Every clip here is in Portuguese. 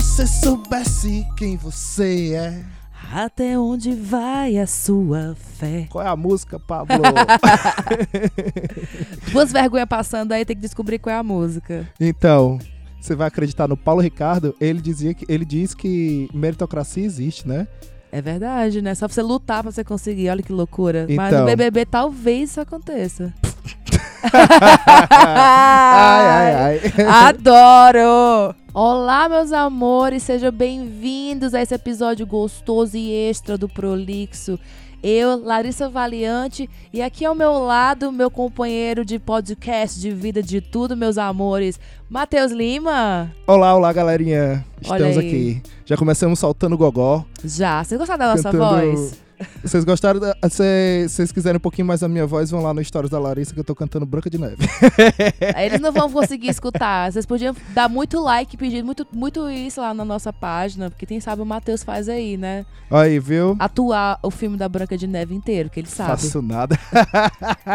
você soubesse quem você é. Até onde vai a sua fé? Qual é a música, Pablo? Duas vergonhas passando aí, tem que descobrir qual é a música. então, você vai acreditar no Paulo Ricardo? Ele dizia que ele diz que meritocracia existe, né? É verdade, né? Só você lutar pra você conseguir. Olha que loucura. Mas Então. no BBB talvez isso aconteça. ai, ai, ai. Adoro! Olá, meus amores, sejam bem-vindos a esse episódio gostoso e extra do Prolixo. Eu, Larissa Valiante, e aqui ao meu lado, meu companheiro de podcast, de vida, de tudo, meus amores, Matheus Lima. Olá, olá, galerinha. Estamos aqui. Já começamos saltando gogó. Já, vocês gostaram da nossa Cantando- voz? Vocês gostaram? Da... Se vocês quiserem um pouquinho mais da minha voz, vão lá no Stories da Larissa que eu tô cantando Branca de Neve. Eles não vão conseguir escutar. Vocês podiam dar muito like, pedir muito, muito isso lá na nossa página, porque quem sabe o Matheus faz aí, né? Aí, viu? Atuar o filme da Branca de Neve inteiro, que ele sabe. Faço nada.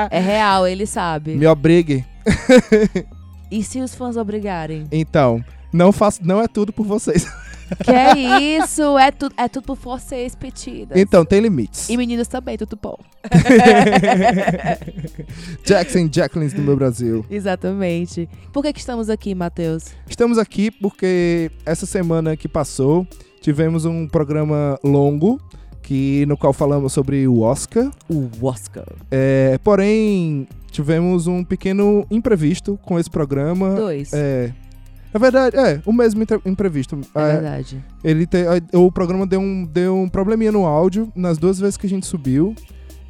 É real, ele sabe. Me obrigue. E se os fãs obrigarem? Então, não faço, não é tudo por vocês. Que é isso? É, tu, é tudo por vocês, petidas. Então, tem limites. E meninas também, tudo bom. Jackson Jacquelines do meu Brasil. Exatamente. Por que, que estamos aqui, Matheus? Estamos aqui porque essa semana que passou, tivemos um programa longo, que no qual falamos sobre o Oscar. O Oscar. É, porém, tivemos um pequeno imprevisto com esse programa. Dois. É. Na verdade, é, o mesmo imprevisto. É É, verdade. ele te- o programa deu um, deu um probleminha no áudio nas duas vezes que a gente subiu.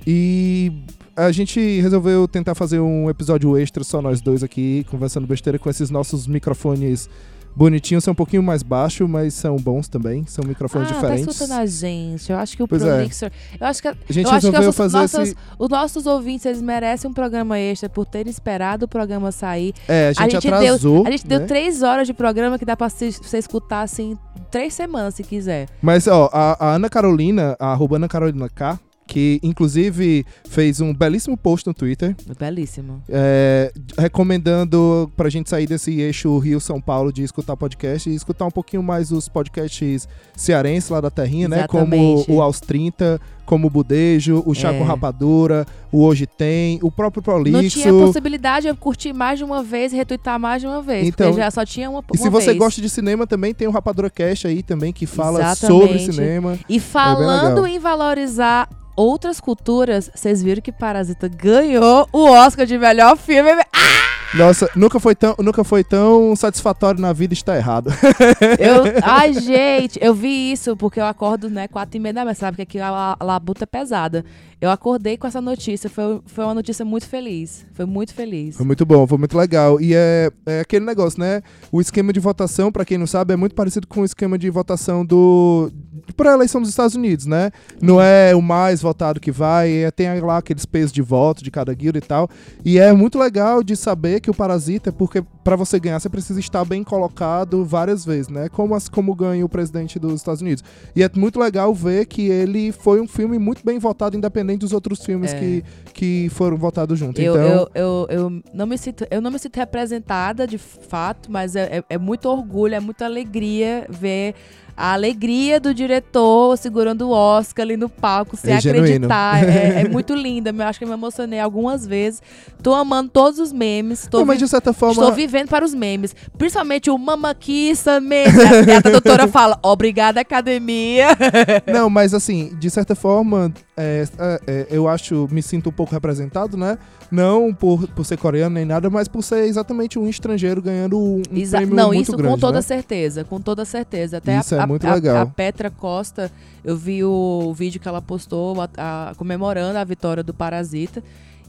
E a gente resolveu tentar fazer um episódio extra, só nós dois aqui, conversando besteira com esses nossos microfones bonitinhos. São um pouquinho mais baixos, mas são bons também. São microfones ah, diferentes. tá escutando a gente. Eu acho que o Pois é. Prolixer... Eu acho que... A gente eu resolveu fazer nossas- esse. Os nossos ouvintes, eles merecem um programa extra por terem esperado o programa sair. É, a gente, atrasou. Deu, a gente né? deu três horas de programa que dá pra se- você escutar, assim, três semanas, se quiser. Mas, ó, a, a Ana Carolina, a arroba Ana Carolina K, que inclusive fez um belíssimo post no Twitter, Belíssimo. é, recomendando pra gente sair desse eixo Rio-São Paulo de escutar podcast e escutar um pouquinho mais os podcasts cearenses lá da terrinha, né? Como Exatamente. o Aos 30, como o Budejo, o Chá É. com Rapadura, o Hoje Tem, o próprio Não Prolixo. tinha possibilidade de eu curtir mais de uma vez e retweetar mais de uma vez. Então, porque já só tinha uma, E se você vez. gosta de cinema também, tem o Rapadura Cast aí também, que fala Exatamente. sobre cinema. E falando legal. em valorizar outras culturas, vocês viram que Parasita ganhou o Oscar de melhor filme. Nossa, nunca foi tão, nunca foi tão satisfatório na vida estar errado. Eu, ai, gente, eu vi isso porque eu acordo, né, quatro e meia da manhã, sabe que aqui a, a labuta é pesada. Eu acordei com essa notícia, foi, foi uma notícia muito feliz. Foi muito feliz. Foi muito bom, foi muito legal. E é, é aquele negócio, né? O esquema de votação, pra quem não sabe, é muito parecido com o esquema de votação do para eleição dos Estados Unidos, né? Não é o mais votado que vai, é, tem lá aqueles pesos de voto de cada guilda e tal. E é muito legal de saber que o Parasita, porque pra você ganhar você precisa estar bem colocado várias vezes, né? Como as, como ganha o presidente dos Estados Unidos. E é muito legal ver que ele foi um filme muito bem votado, independente dos outros filmes É. que, que foram votados junto. Eu, então, eu, eu, eu, não me sinto, eu não me sinto representada de fato, mas é, é, é muito orgulho, é muita alegria ver a alegria do diretor segurando o Oscar ali no palco, sem É acreditar. É, é muito linda. Eu acho que eu me emocionei algumas vezes. Tô amando todos os memes. Tô Não, mas de certa forma. Estou vivendo para os memes. Principalmente o Mamaquissa meme. E a tradutora fala, obrigada, academia. Não, mas assim, de certa forma, é, é, é, eu acho, me sinto um pouco representado, né? Não por, por ser coreano nem nada, mas por ser exatamente um estrangeiro ganhando um, Exa- prêmio não, muito isso grande, com toda né? certeza, com toda certeza. Até Isso a, é a- muito a- legal. a Petra Costa, eu vi o, vídeo que ela postou a- a- comemorando a vitória do Parasita.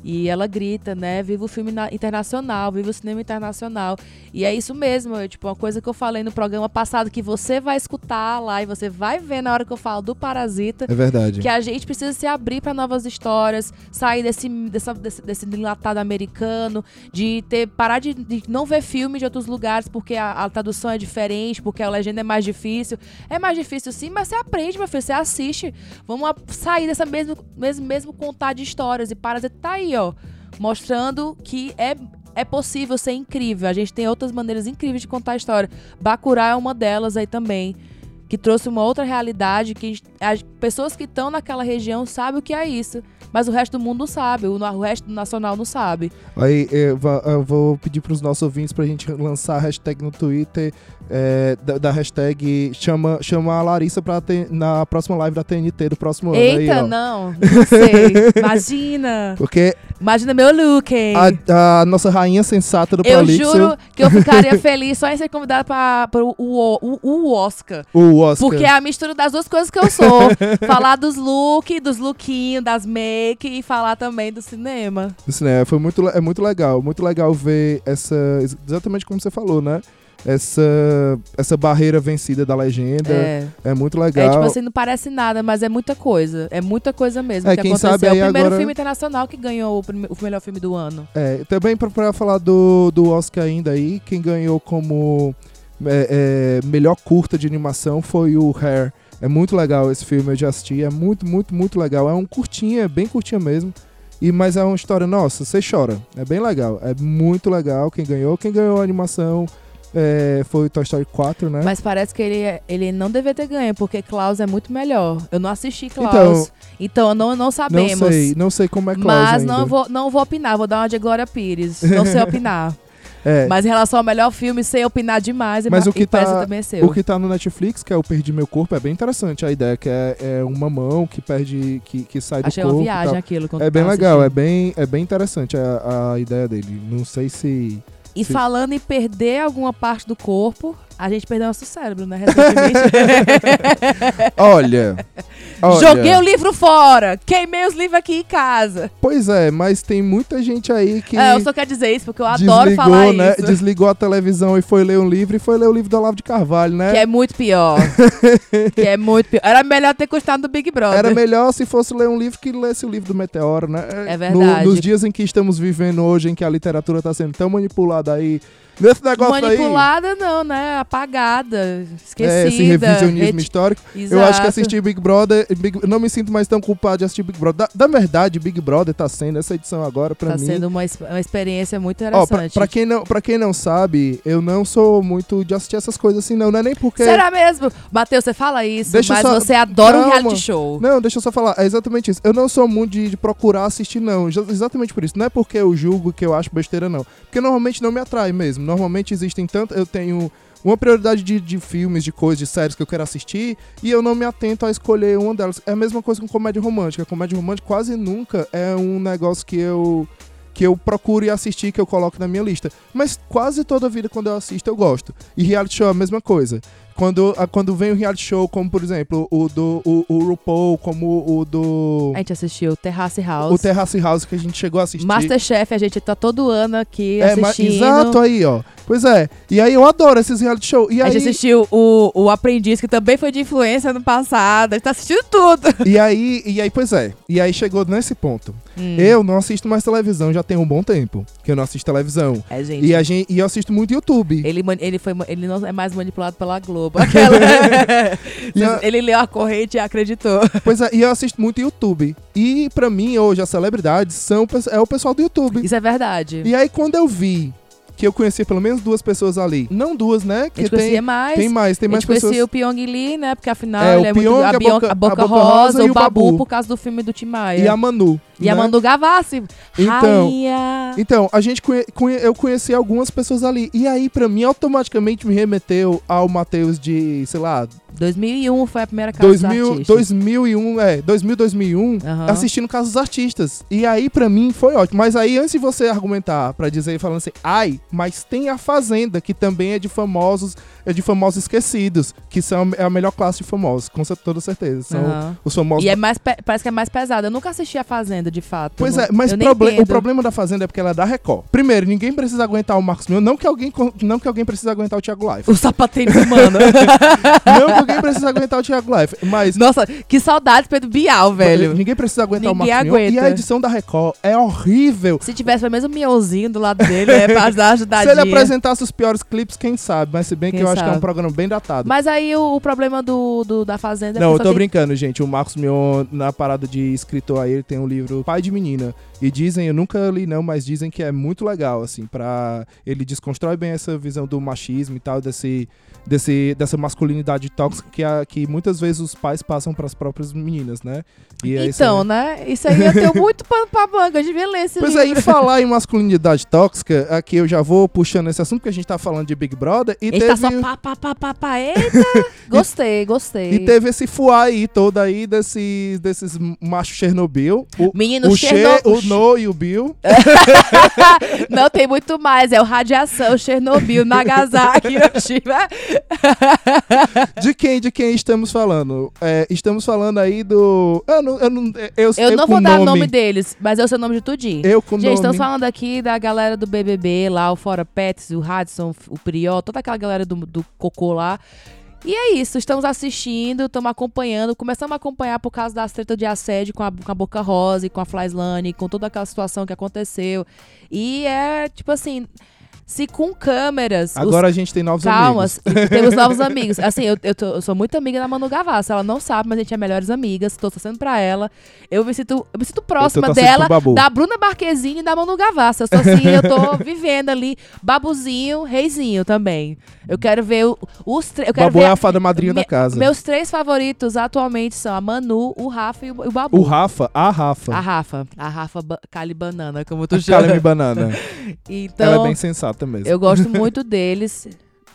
E ela grita, né? Viva o filme na- internacional, viva o cinema internacional. E é isso mesmo, é, tipo, uma coisa que eu falei no programa passado, que você vai escutar lá e você vai ver na hora que eu falo do Parasita. É verdade. Que a gente precisa se abrir para novas histórias, sair desse, dessa, desse, desse enlatado americano, de ter parar de, de não ver filme de outros lugares porque a, a tradução é diferente, porque a legenda é mais difícil. É mais difícil sim, mas você aprende, meu filho, você assiste. Vamos a- sair dessa mesmo, mesmo, mesmo contar de histórias. E Parasita tá aí, ó, mostrando que é é possível ser incrível. A gente tem outras maneiras incríveis de contar a história. Bacurau é uma delas aí também. Que trouxe uma outra realidade que as pessoas que estão naquela região sabem o que é isso. Mas o resto do mundo não sabe, o, resto do nacional não sabe. Aí eu, eu vou pedir para os nossos ouvintes para a gente lançar a hashtag no Twitter é, da, da, hashtag chama, chama a Larissa pra na próxima live da TNT do próximo Eita, ano. Eita, não, não sei. Imagina. Porque. Imagina meu look, hein? A, a nossa rainha sensata do Eu Prolixo. juro que eu ficaria feliz só em ser convidada para o, o, o, Oscar. O Oscar. Porque é a mistura das duas coisas que eu sou. falar dos looks, dos lookinhos, das make e falar também do cinema. Do cinema. Foi muito, é muito legal. Muito legal ver essa. Exatamente como você falou, né? Essa, essa barreira vencida da legenda. É. é muito legal. É tipo assim, não parece nada, mas é muita coisa. É muita coisa mesmo é, que quem aconteceu. Sabe é o primeiro agora... filme internacional que ganhou o, o melhor filme do ano. É, também pra, pra falar do, do Oscar ainda aí, quem ganhou como é, é, melhor curta de animação foi o Hair. É muito legal esse filme, eu já assisti. É muito, muito, muito legal. É um curtinha, bem curtinha mesmo. E, mas é uma história, nossa, você chora. É bem legal. É muito legal quem ganhou. Quem ganhou a animação é, foi o Toy Story 4, né? Mas parece que ele, ele não deveria ter ganho, porque Klaus é muito melhor. Eu não assisti Klaus. Então, então não, não sabemos. Não sei, não sei como é Klaus Mas ainda. não vou, não vou opinar, vou dar uma de Glória Pires. Não sei opinar. É. Mas em relação ao melhor filme, sei opinar demais. Mas e, o que, tá, também é seu. o que tá no Netflix, que é o Perdi Meu Corpo, é bem interessante a ideia, que é, é uma mão que perde, que, que sai do Achei corpo. Achei uma viagem aquilo. É bem legal, é bem, é bem interessante a, a ideia dele. Não sei se e Sim. falando em perder alguma parte do corpo, a gente perdeu nosso cérebro, né? Recentemente. olha, olha, Joguei o livro fora. Queimei os livros aqui em casa. Pois é, mas tem muita gente aí que. É, eu só quero dizer isso, porque eu adoro falar né? isso. Desligou a televisão e foi ler um livro e foi ler o livro do Olavo de Carvalho, né? Que é muito pior. que é muito pior. Era melhor ter custado do Big Brother. Era melhor se fosse ler um livro que lesse o livro do Meteoro, né? É verdade. No, nos dias em que estamos vivendo hoje, em que a literatura está sendo tão manipulada aí Nesse negócio Manipulada aí, não, né? Apagada, esquecida. É, esse revisionismo histórico. Exato. Eu acho que assistir Big Brother, Big, não me sinto mais tão culpado de assistir Big Brother. Da, da verdade, Big Brother tá sendo, essa edição agora, pra tá mim... Tá sendo uma, uma experiência muito interessante. Ó, pra, pra, quem não, pra quem não sabe, eu não sou muito de assistir essas coisas assim, não. Não é nem porque... Será mesmo? Matheus, você fala isso, deixa mas só... você adora o um reality show. Não, deixa eu só falar. É exatamente isso. Eu não sou muito de, de procurar assistir, não. Exatamente por isso. Não é porque eu julgo que eu acho besteira, não. Porque normalmente não me atrai mesmo. Normalmente existem tanto. Eu tenho uma prioridade de, de filmes, de coisas, de séries que eu quero assistir e eu não me atento a escolher uma delas. É a mesma coisa com comédia romântica. Comédia romântica quase nunca é um negócio que eu que eu procuro assistir, que eu coloco na minha lista. Mas quase toda vida quando eu assisto eu gosto. E reality show é a mesma coisa. Quando, quando vem um reality show, como por exemplo o do o, o RuPaul, como o do. A gente assistiu Terrace House. O Terrace House que a gente chegou a assistir. Masterchef, a gente tá todo ano aqui é, assistindo. Exato aí, ó. Pois é. E aí eu adoro esses reality shows. E a aí... gente assistiu o, o Aprendiz, que também foi de influência no passado. A gente tá assistindo tudo. E aí, e aí, pois é. E aí chegou nesse ponto. Hum. Eu não assisto mais televisão já tem um bom tempo. Que eu não assisto televisão. É, gente. E, a gente, e eu assisto muito YouTube. Ele, ele, foi, ele não é mais manipulado pela Globo. Aquela. ele leu a corrente e acreditou. Pois é, e eu assisto muito YouTube. E para mim, hoje, as celebridades são é o pessoal do YouTube. Isso é verdade. E aí, quando eu vi que eu conheci pelo menos duas pessoas ali. Não duas, né? Que tem mais. Tem mais, tem mais pessoas. Eu conheci o Pyong Lee, né? Porque afinal é, ele é Pyong, muito a, Boca, a, Boca, a Boca Rosa, Rosa, e o Babu, Babu, por causa do filme do Tim Maia. E a Manu. E né? a Manu Gavassi. Então, Rainha. então a gente conhe, conhe, eu conheci algumas pessoas ali. E aí, pra mim, automaticamente me remeteu ao Matheus de, sei lá, 2001 foi a primeira casa 2000, dos artistas. 2001, é, 2000, 2001, uhum. assistindo Casa dos Artistas. E aí, pra mim, foi ótimo. Mas aí, antes de você argumentar pra dizer, falando assim, ai, mas tem a Fazenda, que também é de famosos, é de famosos esquecidos, que são é a melhor classe de famosos, com toda certeza. São uhum. os famosos. E é mais, parece que é mais pesado. Eu nunca assisti a Fazenda, de fato. Pois não, é, mas proble o problema da Fazenda é porque ela é da Record. Primeiro, ninguém precisa aguentar o Marcos Mion, não que alguém, não que alguém precisa aguentar o Thiago Life. O sapateiro humano. não que alguém precisa aguentar o Thiago Life. Mas Nossa, que saudade, Pedro Bial, velho. ninguém precisa aguentar Ninguém o Marcos Mion. E aguenta. a edição da Record é horrível. Se tivesse pelo menos um mionzinho do lado dele, é pra dar uma Se ajudadinha. ele apresentasse os piores clipes, quem sabe? Mas se bem que Quem eu acho que é um sabe? programa bem datado. Mas aí o, o problema do, do- da Fazenda é Não, que eu tô tem- brincando, gente. O Marcos Mion, na parada de escritor aí, ele tem um livro Pai de Menina. E dizem, eu nunca li não, mas dizem que é muito legal, assim, pra... Ele desconstrói bem essa visão do machismo e tal, desse, desse, dessa masculinidade tóxica que, a, que muitas vezes os pais passam pras próprias meninas, né? E é Então, aí. né? Isso aí eu tenho muito pano pra manga. Eu devia ler esse Pois é, livro. em falar em masculinidade tóxica, aqui eu já vou puxando esse assunto, porque a gente tá falando de Big Brother e Ele teve... tá só pá, pá, pá, pá, pá. Eita! gostei, gostei. E teve esse fuá aí todo aí desses, desses machos Chernobyl. O, Menino o Che, Chernobyl. o No e o Bill. Não tem muito mais. É o Radiação, Chernobyl, Nagasaki, Hiroshima. De quem, de quem estamos falando? É, estamos falando aí do... Eu não... Eu não, eu, Eu não com vou dar o nome, nome deles, mas eu sei o nome de tudinho. Eu com Gente, nome... estamos falando aqui da galera do BBB lá, Fora Pets, o Hudson, o Priol, toda aquela galera do, do Cocô lá. E é isso, estamos assistindo, estamos acompanhando, começamos a acompanhar por causa das tretas de assédio com a, com a Boca Rosa e com a Flyslane, com toda aquela situação que aconteceu. E é, tipo assim, se com câmeras... os- Agora a gente tem novos Calma, amigos. temos novos amigos. Assim, eu, eu, tô- eu sou muito amiga da Manu Gavassi. Ela não sabe, mas a gente é melhores amigas. Tô torcendo pra ela. Eu me sinto, eu me sinto próxima dela, da Bruna Marquezine e da Manu Gavassi. Eu sou assim, eu tô vivendo ali. Babuzinho, reizinho também. Eu quero ver o- os três. Babu ver é a fada madrinha da casa. Meus três favoritos atualmente são a Manu, o Rafa e o, e o Babu. O Rafa, a Rafa. A Rafa. A Rafa Cali Banana, como tu chama. Caleme Banana. Então, Ela é bem sensata mesmo. eu gosto muito deles.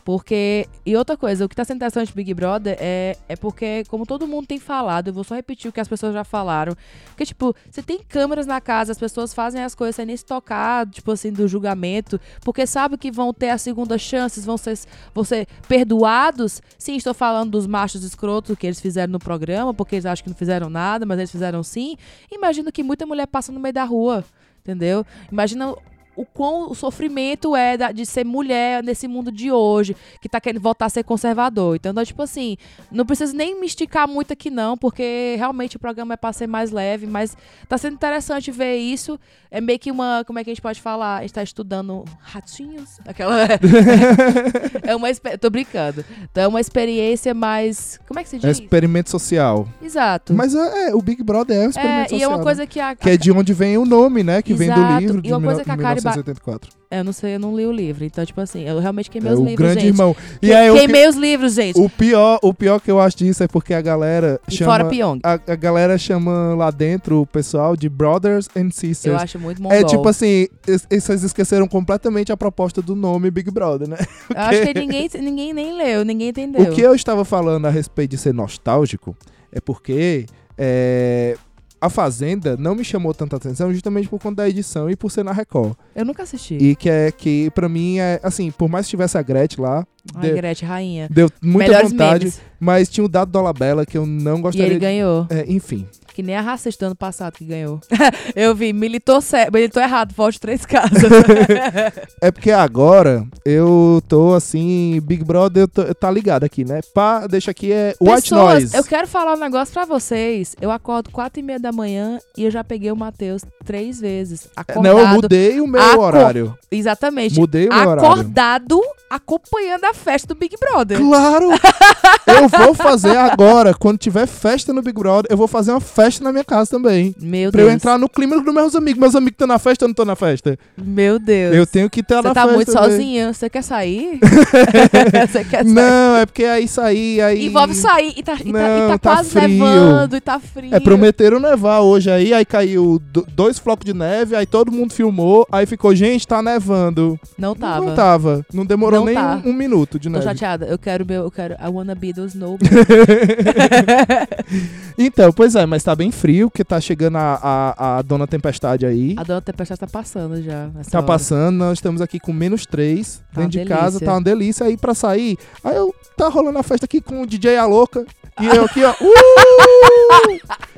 Porque. E outra coisa, o que tá sendo interessante de Big Brother é, é porque, como todo mundo tem falado, eu vou só repetir o que as pessoas já falaram. Porque, tipo, você tem câmeras na casa, as pessoas fazem as coisas sem nem se tocar, tipo assim, do julgamento, porque sabe que vão ter as segundas chances, vão ser, vão ser perdoados. Sim, estou falando dos machos escrotos que eles fizeram no programa, porque eles acham que não fizeram nada, mas eles fizeram sim. Imagino que muita mulher passa no meio da rua, entendeu? Imagina o quão o sofrimento é da- de ser mulher nesse mundo de hoje, que tá querendo voltar a ser conservador. Então, então, tipo assim, não precisa nem me esticar muito aqui não, porque realmente o programa é pra ser mais leve, mas tá sendo interessante ver isso. É meio que uma, como é que a gente pode falar? A gente tá estudando ratinhos? Aquela... é uma, tô brincando. Então é uma experiência mais, como é que se É diz? experimento social. Exato. Mas é, é, o Big Brother é um é, experimento e é social. uma né? coisa que a, Que é de onde vem o nome, né? Que vem do Exato. livro E uma coisa que a Kari Ba- 1984. eu não sei, eu não li o livro. Então, tipo assim, eu realmente queimei É os livros, grande gente. irmão. E Que- aí, que- Queimei os livros, gente. o pior, o pior que eu acho disso é porque a galera E chama fora Pyong. a, a galera chama lá dentro o pessoal de brothers and Eu sisters. acho muito mongol. É tipo assim, vocês esqueceram completamente a proposta do nome Big Brother, né? Eu acho que ninguém, ninguém nem leu, ninguém entendeu. O que eu estava falando a respeito de ser nostálgico é porque é, a Fazenda não me chamou tanta atenção justamente por conta da edição e por ser na Record. Eu nunca assisti. E que é que pra mim é assim, por mais que tivesse a Gretchen lá, Ai, deu, Gretchen, rainha. deu muita Melhores vontade, memes. mas tinha o dado Dolabella que eu não E gostaria ele de... ganhou. É, enfim. Que nem a racista do ano passado que ganhou. eu vi, militou, certo, militou errado, volte três casas. É porque agora eu tô assim, Big Brother tô- tá ligado aqui, né? Pá, deixa aqui é White Pessoas, Noise. eu quero falar um negócio pra vocês. Eu acordo quatro e meia da manhã e eu já peguei o Matheus três vezes. Acordado. Não, eu mudei o meu horário. Exatamente. Mudei o meu horário. Acordado, acompanhando a festa do Big Brother. Claro! eu vou fazer agora, quando tiver festa no Big Brother, eu vou fazer uma festa na minha casa também. Meu Pra Deus. eu entrar no clima dos meus amigos. Meus amigos estão na festa, eu não tô na festa. Meu Deus. Eu tenho que estar Você na tá festa. muito também. sozinho? Você quer sair? Você quer sair? Não, é porque aí sair, aí... Envolve sair e tá, e tá- e Não, tá tá quase frio. nevando e tá frio. É, prometeram nevar hoje aí, aí caiu do- dois flocos de neve, aí todo mundo filmou, aí ficou, gente, tá nevando. Não tava. Não tava. Não demorou Não nem tá. um, um minuto de Tô neve. chateada. Eu quero meu, eu quero. I wanna be the snow. Então, pois é, mas tá bem frio, que tá chegando a, a, a Dona Tempestade aí. A dona Tempestade tá passando já. Tá hora. passando, nós estamos aqui com menos três Tá dentro de casa, delícia. tá uma delícia aí pra sair. Aí eu tá rolando a festa aqui com o DJ A Louca. E eu aqui, ó. Uh!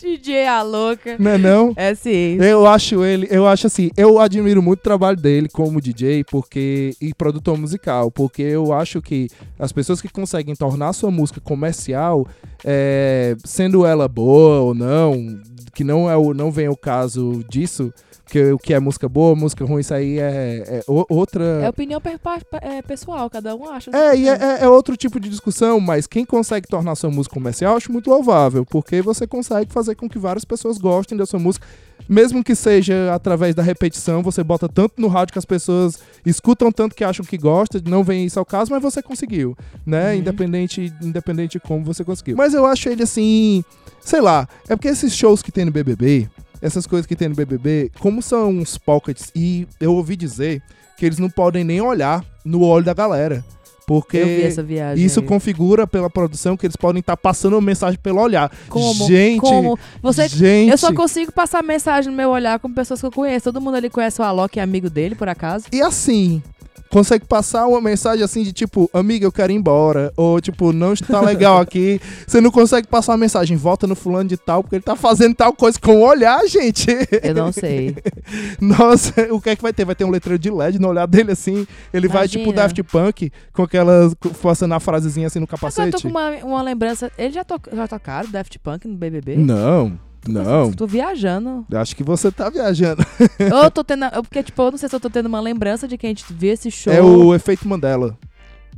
DJ a louca. Não é não? É sim. Eu acho ele, eu acho assim, eu admiro muito o trabalho dele como DJ porque e produtor musical, porque eu acho que as pessoas que conseguem tornar sua música comercial, é, sendo ela boa ou não, que não é o não vem o caso disso, porque o que é música boa, música ruim, isso aí é, é outra. É opinião é, pessoal, cada um acha. É, e é, é- é outro tipo de discussão, mas quem consegue tornar sua música comercial, eu acho muito louvável, porque você consegue fazer com que várias pessoas gostem da sua música, mesmo que seja através da repetição, você bota tanto no rádio que as pessoas escutam tanto que acham que gostam, não vem isso ao caso, mas você conseguiu, né? Uhum. Independente, independente de como você conseguiu. Mas eu acho ele assim, sei lá, é porque esses shows que tem no BBB, essas coisas que tem no BBB, como são uns pockets, e eu ouvi dizer que eles não podem nem olhar no olho da galera. Porque Eu vi essa viagem. isso aí. configura pela produção que eles podem estar passando uma mensagem pelo olhar. Como? Gente, Como? Você, gente. eu só consigo passar mensagem no meu olhar com pessoas que eu conheço. Todo mundo ali conhece o Alok, é amigo dele, por acaso. E assim, consegue passar uma mensagem assim de tipo, amiga, eu quero ir embora. Ou tipo, não está legal aqui. Você não consegue passar uma mensagem, volta no fulano de tal, porque ele tá fazendo tal coisa com o olhar, gente. Eu não sei. Nossa, o que é que vai ter? Vai ter um letreiro de LED no olhar dele assim. Ele vai tipo Imagina. Daft Punk, com aquelas. com- passando a frasezinha assim no Agora eu tô capacete. com uma, uma lembrança. Eles já, to, já tocaram Daft Punk no BBB? Não, não. Tô viajando. Acho que você tá viajando. Eu tô tendo. Porque, tipo, eu não sei se eu tô tendo uma lembrança de que a gente vê esse show. É o efeito Mandela.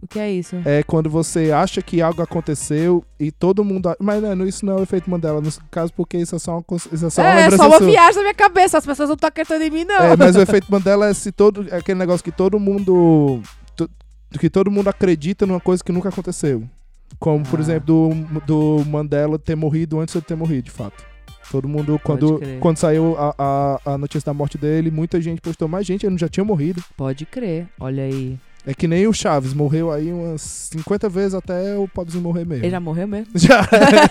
O que é isso? É quando você acha que algo aconteceu e todo mundo. Mas não, isso não é o efeito Mandela, no caso, porque isso é só uma, isso é só uma é, é lembrança só uma viagem na minha cabeça. As pessoas não estão acreditando em mim, não. É, mas o efeito Mandela é se todo. É aquele negócio que todo mundo. que todo mundo acredita numa coisa que nunca aconteceu. Como, por Ah. exemplo, do, do Mandela ter morrido antes de ter morrido, de fato. Todo mundo, quando, crer. quando saiu a, a, a notícia da morte dele, muita gente postou mais gente, ele já tinha morrido. Pode crer. Olha aí. É que nem o Chaves, morreu aí umas 50 vezes até o pobrezinho morrer mesmo. Ele já morreu mesmo? Já,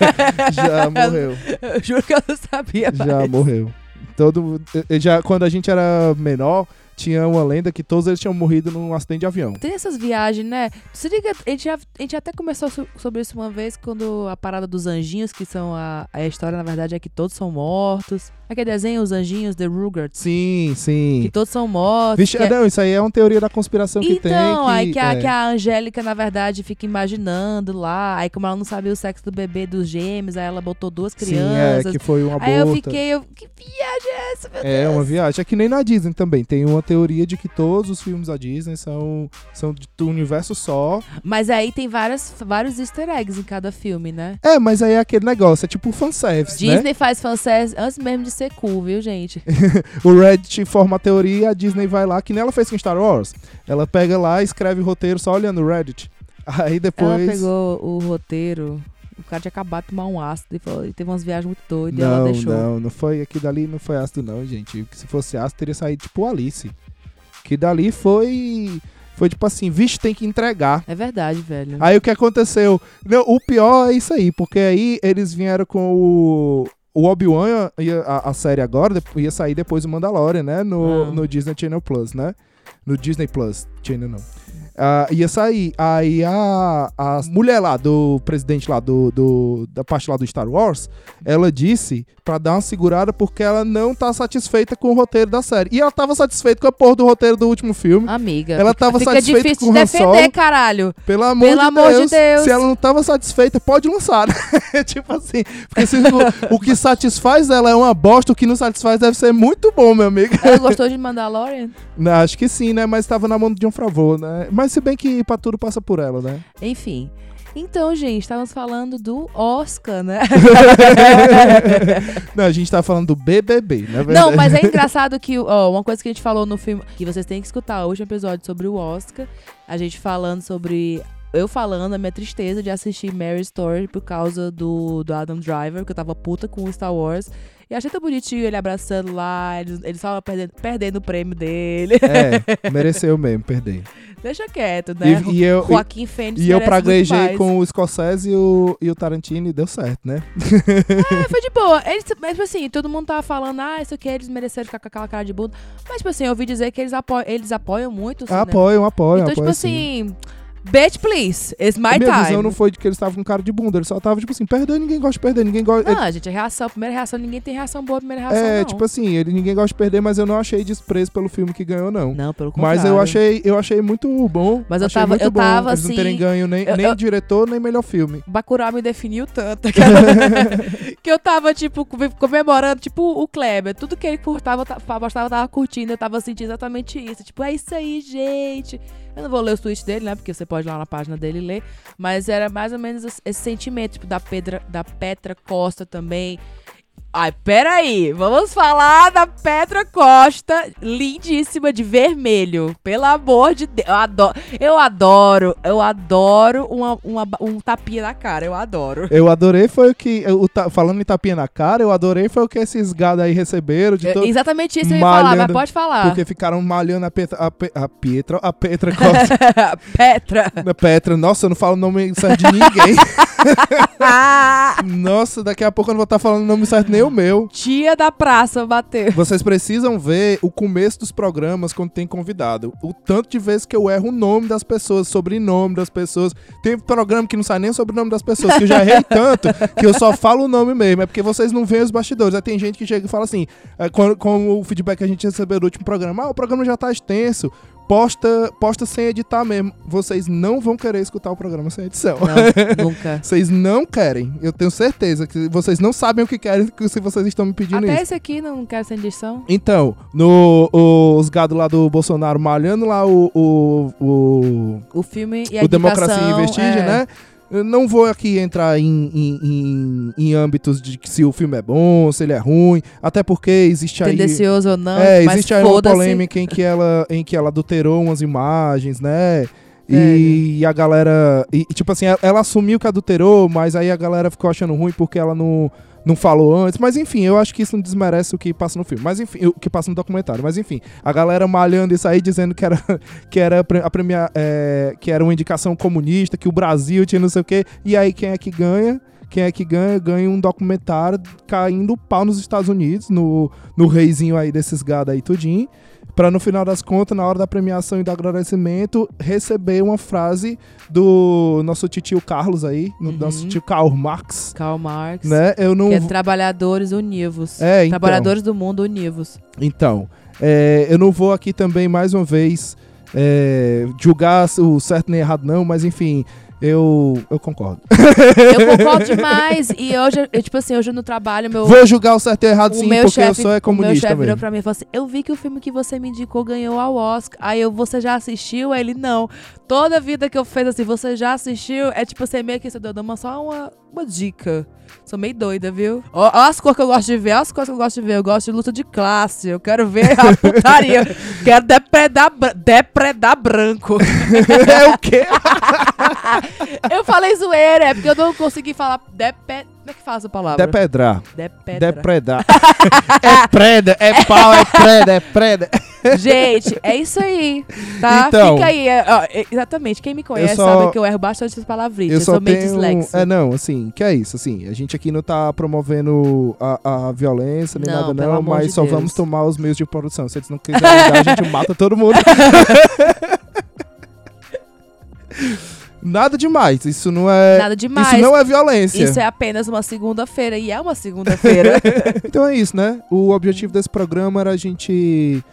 já morreu. Eu juro que eu não sabia. Já mas- morreu. Todo, já, quando a gente era menor, tinha uma lenda que todos eles tinham morrido num acidente de avião. Tem essas viagens, né? Se liga, a gente, já, a gente até começou so- sobre isso uma vez, quando a parada dos anjinhos, que são a, a história, na verdade, é que todos são mortos. Aquele desenho, os anjinhos, The Rugrats, Sim, que sim. todos são mortos. Vixe, que é- não, isso aí é uma teoria da conspiração que tem. Então, que, aí que a, é. que a Angélica, na verdade, fica imaginando lá. Aí, como ela não sabia o sexo do bebê dos gêmeos, aí ela botou duas Sim, é, crianças. que foi um aborto. aí eu fiquei, eu, que viagem é essa, meu É Deus? uma viagem. É que nem na Disney também. Tem uma teoria de que todos os filmes da Disney são, são de um universo só. Mas aí tem várias, vários easter eggs em cada filme, né? É, mas aí é aquele negócio, é tipo fanservice, né? Disney faz fanservice antes mesmo de ser cool, viu, gente? O Reddit forma a teoria a Disney vai lá, que nem ela fez com Star Wars. Ela pega lá, escreve o roteiro só olhando o Reddit. Aí depois. Ela pegou o roteiro, o cara tinha acabado de tomar um ácido e, falou, e teve umas viagens muito doidas e ela Não, deixou. não, não foi. Aqui dali não foi ácido, não, gente. Se fosse ácido, teria saído tipo Alice. Que dali foi. Foi tipo assim, vixe, tem que entregar. É verdade, velho. Aí o que aconteceu? Não, o pior é isso aí, porque aí eles vieram com o. O Obi-Wan, a, a série agora, ia sair depois do Mandalorian, né? No, Ah. no Disney Channel Plus, né? No Disney Plus, Channel não. Ah, ia sair. Aí a, a mulher lá, do presidente lá, do, do- da parte lá do Star Wars, ela disse pra dar uma segurada porque ela não tá satisfeita com o roteiro da série. E ela tava satisfeita com a porra do roteiro do último filme. Amiga, Ela tava satisfeita com o Han defender, Solo. caralho. Pelo amor, Pelo de, amor de Deus, Deus. Se ela não tava satisfeita, pode lançar. tipo assim. Porque se o, o que satisfaz ela é uma bosta, o que não satisfaz deve ser muito bom, meu amigo. Ela gostou de Mandalorian? Não, acho que sim, né? Mas tava na mão de John Favreau, né? Mas se bem que pra tudo passa por ela, né? Enfim. Então, gente, estávamos falando do Oscar, né? não, a gente tá falando do BBB, né? Não, mas é engraçado que, ó, uma coisa que a gente falou no filme, que vocês têm que escutar o último episódio sobre o Oscar, a gente falando sobre. Eu falando a minha tristeza de assistir Mary Story por causa do, do Adam Driver, que eu tava puta com o Star Wars. E achei tão bonitinho ele abraçando lá, ele, ele só perdendo, perdendo o prêmio dele. É, mereceu mesmo, perder. Deixa quieto, né? E, e eu, Joaquim Fênix e eu praguejei com o Scorsese e o, e o Tarantino e deu certo, né? É, foi de boa. Eles, mas, tipo assim, todo mundo tava falando, ah, isso aqui eles mereceram ficar com aquela cara de bunda. Mas, tipo assim, eu ouvi dizer que eles apoiam, eles apoiam muito cinema. Apoiam, apoiam, Então, tipo apoiam sim. Assim, Bitch, please. It's my a minha time. visão não foi de que eles estavam com cara de bunda, eles só estavam, tipo assim, perder, ninguém gosta de perder, ninguém gosta. Não, gente, a reação, a primeira reação, ninguém tem reação boa, a primeira reação É, não. tipo assim, ele, ninguém gosta de perder, mas eu não achei desprezo pelo filme que ganhou, não. Não, pelo contrário. Mas eu achei, eu achei muito bom. Mas eu tava- eu bom tava, eles não terem assim, ganho nem, eu- nem eu- diretor, nem melhor filme. Bacurau me definiu tanto que, que eu tava, tipo, come- comemorando, tipo, o Kleber. Tudo que ele curtava, eu tava curtindo. Eu tava sentindo exatamente isso. Tipo, é isso aí, gente. Eu não vou ler os tweets dele, né? Porque você pode ir lá na página dele ler. Mas era mais ou menos esse sentimento, tipo, da, Pedra, da Petra Costa também. Ai, peraí, vamos falar da Petra Costa, lindíssima de vermelho. Pelo amor de Deus, eu adoro, eu adoro, eu adoro uma, uma- um tapinha na cara, eu adoro. Eu adorei foi o que, ta- falando em tapinha na cara, eu adorei foi o que esses gados aí receberam de Eu- todo, exatamente isso eu ia falar, mas pode falar. porque ficaram malhando a Petra, a, Pe- a Pietra, a Petra Costa, Petra. a Petra, nossa, eu não falo o nome certo de ninguém. nossa, daqui a pouco eu não vou estar falando o nome certo nem o meu. Tia da praça bateu. Vocês precisam ver o começo dos programas quando tem convidado. O tanto de vezes que eu erro o nome das pessoas, sobrenome das pessoas. Tem programa que não sai nem o nome das pessoas, que eu já errei tanto que eu só falo o nome mesmo. É porque vocês não veem os bastidores. Aí tem gente que chega e fala assim, é, com, com o feedback que a gente recebeu do último programa, ah, o programa já tá extenso. Posta, posta sem editar mesmo. Vocês não vão querer escutar o programa sem edição. Não, nunca. Vocês não querem. Eu tenho certeza que vocês não sabem o que querem se vocês estão me pedindo Até isso. esse aqui não quero sem edição. Então, no, os gado lá do Bolsonaro malhando lá o, o, o, O filme e a o Democracia em Vestígio, é, né? Eu não vou aqui entrar em, em, em, em âmbitos de que se o filme é bom, se ele é ruim, até porque existe aí... Tendencioso ou não, é, existe aí uma polêmica em que, ela, em que ela adulterou umas imagens, né? E a galera. E, e, tipo assim, ela, ela assumiu que adulterou, mas aí a galera ficou achando ruim porque ela não, não falou antes. Mas enfim, eu acho que isso não desmerece o que passa no filme. Mas enfim, o que passa no documentário. Mas enfim, a galera malhando isso aí, dizendo que era, que era a premia, é, que era uma indicação comunista, que o Brasil tinha não sei o quê. E aí quem é que ganha? Quem é que ganha? Ganha um documentário caindo pau nos Estados Unidos, no, no reizinho aí desses gados aí tudinho. Pra no final das contas, na hora da premiação e do agradecimento, receber uma frase do nosso tio Carlos aí, Uhum. nosso tio Karl Marx, Karl Marx. né? Eu não. Que é Trabalhadores Univos. É, então. Trabalhadores do Mundo Univos. Então, é, eu não vou aqui também, mais uma vez, é, julgar o certo nem errado, não, mas enfim, eu, eu concordo. Eu concordo demais. E hoje, eu, tipo assim, hoje no trabalho, meu. Vou julgar o certo e errado o sim, meu porque eu chefe, sou é o meu comunista chefe virou pra mim e falou assim: Eu vi que o filme que você me indicou ganhou ao Oscar. Aí eu, você já assistiu? Aí ele, não. Toda vida que eu fiz assim, você já assistiu? É tipo assim, meio que você deu uma, só uma, uma dica. Sou meio doida, viu? Ó as cores que eu gosto de ver, ó as coisas que eu gosto de ver. Eu gosto de luta de classe. Eu quero ver a putaria. quero depredar, depredar branco. é o quê? eu falei zoeira, é porque eu não consegui falar depe... Como é que fala essa palavra? Depedrar. Depedra. Depredar. é preda, é pau, é preda, é preda. Gente, é isso aí, tá? Então. Fica aí, é, ó, é, exatamente. Quem me conhece só- sabe que eu erro bastante essas palavrinhas. Eu Eu, sou meio dislexa. É, não, assim, que é isso, assim, a gente aqui não tá promovendo a, a violência nem Não, nada não, mas de só Deus. vamos tomar os meios de produção. Se eles não quiserem ajudar, a gente mata todo mundo. Nada demais, isso não é... Nada demais. Isso não é violência. Isso é apenas uma segunda-feira. E é uma segunda-feira. Então é isso, né? O objetivo desse programa era a gente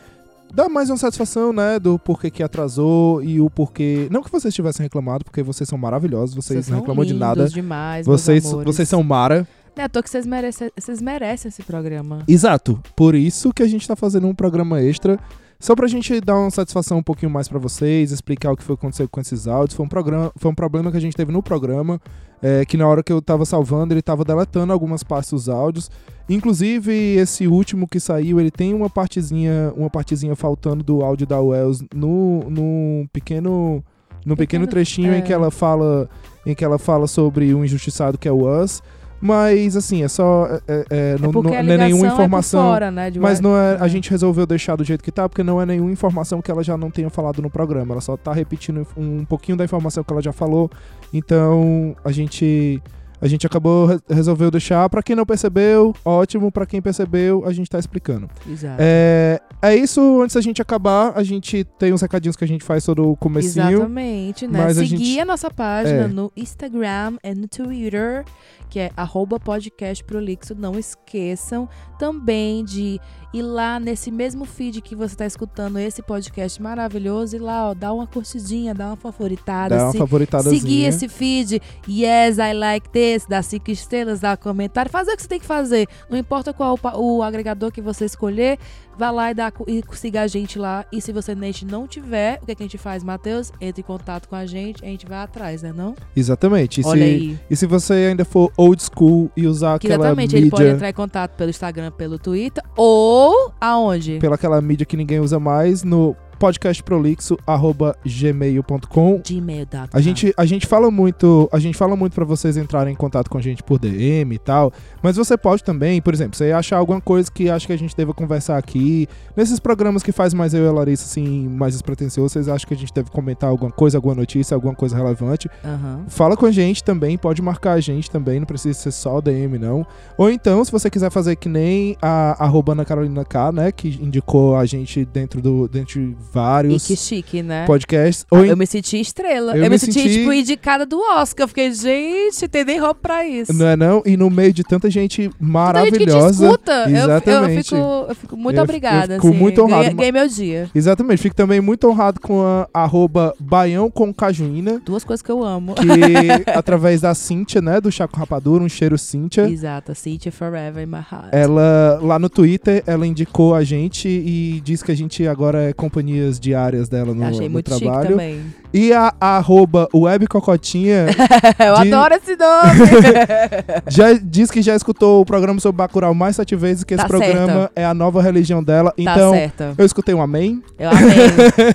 dar mais uma satisfação, né? Do porquê que atrasou e o porquê. Não que vocês tivessem reclamado, porque vocês são maravilhosos, vocês, não são reclamam de nada. demais, Vocês, vocês são Mara. Não é à toa que vocês merecem, vocês merecem esse programa. Exato. Por isso que a gente tá fazendo um programa extra. Só pra gente dar uma satisfação um pouquinho mais pra vocês, explicar o que foi aconteceu com esses áudios. Foi um, programa, foi um problema que a gente teve no programa, é, que na hora que eu tava salvando, ele tava deletando algumas partes dos áudios. Inclusive, esse último que saiu, ele tem uma partezinha, uma partezinha faltando do áudio da Wells no, no pequeno. No pequeno Pequeno, trechinho em é. que ela fala. Em que ela fala sobre o injustiçado que é o Us. Mas assim, é só. É, é, é, não, é não- a não é nenhuma informação. É por fora, né, Mas não é, a gente resolveu deixar do jeito que tá, porque não é nenhuma informação que ela já não tenha falado no programa. Ela só tá repetindo um pouquinho da informação que ela já falou. Então, a gente a gente acabou re- resolveu deixar. Pra quem não percebeu, ótimo. Pra quem percebeu, a gente tá explicando. Exato. É, é isso. Antes da gente acabar, a gente tem uns recadinhos que a gente faz todo o comecinho. Exatamente, né? mas a Seguir gente- a nossa página É. no Instagram e no Twitter, que é arroba podcast prolixo. Não esqueçam também de ir lá nesse mesmo feed que você está escutando esse podcast maravilhoso e lá, ó, dá uma curtidinha, dá uma favoritada. Dá uma se- favoritadazinha. Seguir esse feed, yes, I like this, dá cinco estrelas, dá comentário, fazer o que você tem que fazer. Não importa qual o, o agregador que você escolher, vá lá e, dá, e siga a gente lá. E se você não tiver, o que, é que a gente faz, Matheus? Entre em contato com a gente, a gente vai atrás, né não? Exatamente. E Olha se, aí. e se você ainda for old school e usar Que aquela exatamente, ele pode mídia, entrar em contato pelo Instagram, pelo Twitter, ou aonde? pela aquela mídia que ninguém usa mais, no podcastprolixo@gmail.com. Gmail.com. A gente, a gente fala muito, a gente fala muito para vocês entrarem em contato com a gente por DM e tal, mas você pode também, por exemplo, você achar alguma coisa que acha que a gente deva conversar aqui, nesses programas que faz mais eu e a Larissa assim, mais despretensioso, vocês acham que a gente deve comentar alguma coisa, alguma notícia, alguma coisa relevante? Aham. Fala com a gente também, pode marcar a gente também, não precisa ser só o DM, não. Ou então, se você quiser fazer que nem a arroba Ana Carolina K, né? Que indicou a gente dentro do. dentro de E vários que chique, né? podcasts. Ah, em- Eu me senti estrela. Eu Eu, me me, senti, senti- tipo, indicada do Oscar. Eu fiquei, gente, tem nem roupa pra isso. Não é não? E no meio de tanta gente Tanta gente que te maravilhosa. escuta. eu- Eu, Exatamente. fico, eu fico muito Eu- eu obrigada. fico assim. muito honrado. Ganhei, ganhei meu dia. Exatamente. Fico também muito honrado com a arroba Baião com Cajuína. Duas coisas que eu amo. Que através da Cíntia, né? Do Chaco Rapadura, um cheiro Cíntia. Exato. City Forever in my heart. Ela, lá no Twitter, ela indicou a gente e diz que a gente agora é diárias dela no, Achei no muito trabalho. também. E a, a arroba webcocotinha eu De- adoro esse nome. já diz que já escutou o programa sobre Bacurau mais sete vezes, que esse Tá programa certa. é a nova religião dela. tá Então, certa. eu escutei um amém. Eu amei.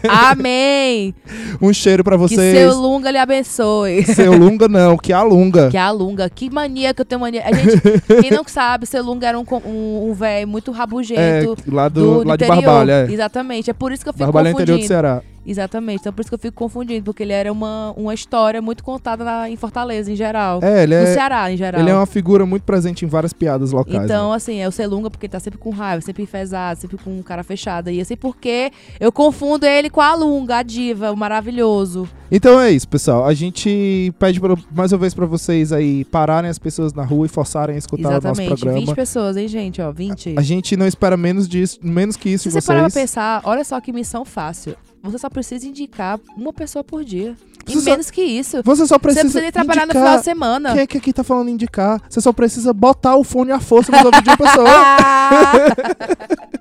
Amém. Um cheiro pra Que vocês. seu Lunga lhe abençoe. Seu Lunga não, que alunga. Que é a Lunga. Que mania que eu tenho mania. A gente, quem não sabe, seu Lunga era um, um, um velho muito É, rabugento. lá, do, do, lá de interior. Barbalha. É. Exatamente. É por isso que eu fico Barbalha é interior do. Ceará. Exatamente. Então por isso que eu fico confundindo, porque ele era uma, uma história muito contada na- em Fortaleza, em geral. É, ele No é, Ceará, em geral. ele é uma figura muito presente em várias piadas locais. Então, né? assim, é o Selunga porque ele tá sempre com raiva, sempre enfesado, sempre com cara fechada. E assim, porque eu confundo ele com a Lunga, a diva, o maravilhoso. Então é isso, pessoal. A gente pede pra- mais uma vez pra vocês aí pararem as pessoas na rua e forçarem a escutar o nosso Exatamente. 20 programa. pessoas, hein, gente? Ó, 20. A gente não espera menos disso, menos que isso Se de você vocês. parar pra pensar, olha só que missão fácil. Você só precisa indicar uma pessoa por dia. E Você só- menos que isso. Você só Você precisa precisa nem trabalhar no final de semana. Quem é que aqui tá falando indicar? Você só precisa botar o fone à força nos ouvidos de uma pessoa.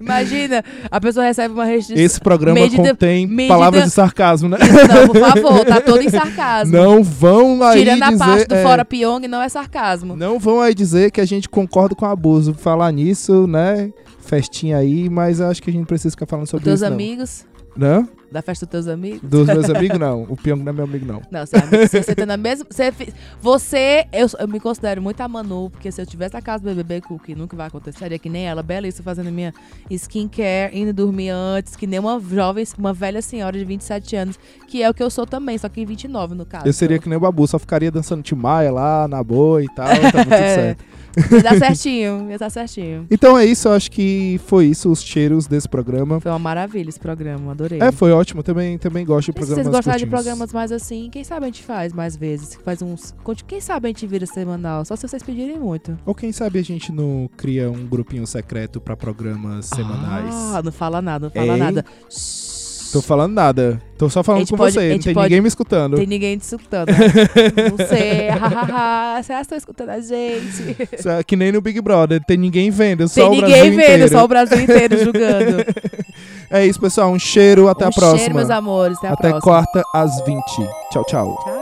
Imagina, a pessoa recebe uma restrição. Esse programa Medida- contém medida- palavras de sarcasmo, né? Não, por favor, tá todo em sarcasmo. Não vão aí Tirando a dizer... parte do é, fora Pyong, não é sarcasmo. Não vão aí dizer que a gente concorda com o abuso. Falar nisso, né? Festinha aí, mas acho que a gente precisa ficar falando sobre teus isso. amigos, Não. Não? da festa dos teus amigos. Dos meus amigos, não. O Pyong não é meu amigo, não. Não, você, é amigo, você tá na mesma. Você, você eu, eu me considero muito a Manu, porque se eu tivesse a casa do BBB, que nunca vai acontecer, seria que nem ela, belíssima, fazendo minha skincare, indo dormir antes, que nem uma jovem, uma velha senhora de 27 anos, que é o que eu sou também, só que em 29 no caso. Eu seria que nem o Babu, só ficaria dançando Timaya lá, na boa e tal, tá tudo É. certo. Ia dar certinho, ia dar certinho. Então é isso, eu acho que foi isso, os cheiros desse programa. Foi uma maravilha esse programa, adorei. É, foi ótimo, também, também gosto de E se programas vocês gostarem de programas mais assim, quem sabe a gente faz mais vezes. Faz uns. Quem sabe a gente vira semanal, só se vocês pedirem muito. Ou quem sabe a gente não cria um grupinho secreto pra programas semanais. Ah, não fala nada, não fala Hein? nada. Tô falando nada. Tô só falando com pode- você, não tem pode- ninguém me escutando. Tem ninguém te escutando. né? não sei. hahaha, que estão escutando a gente? É Que nem no Big Brother, tem ninguém vendo, só Tem o ninguém Brasil vendo, inteiro. só o Brasil inteiro julgando. É isso, pessoal. Um cheiro, até um a próxima. Cheiro, meus amores. Até a até próxima. quarta às 20. Tchau, tchau. Tchau.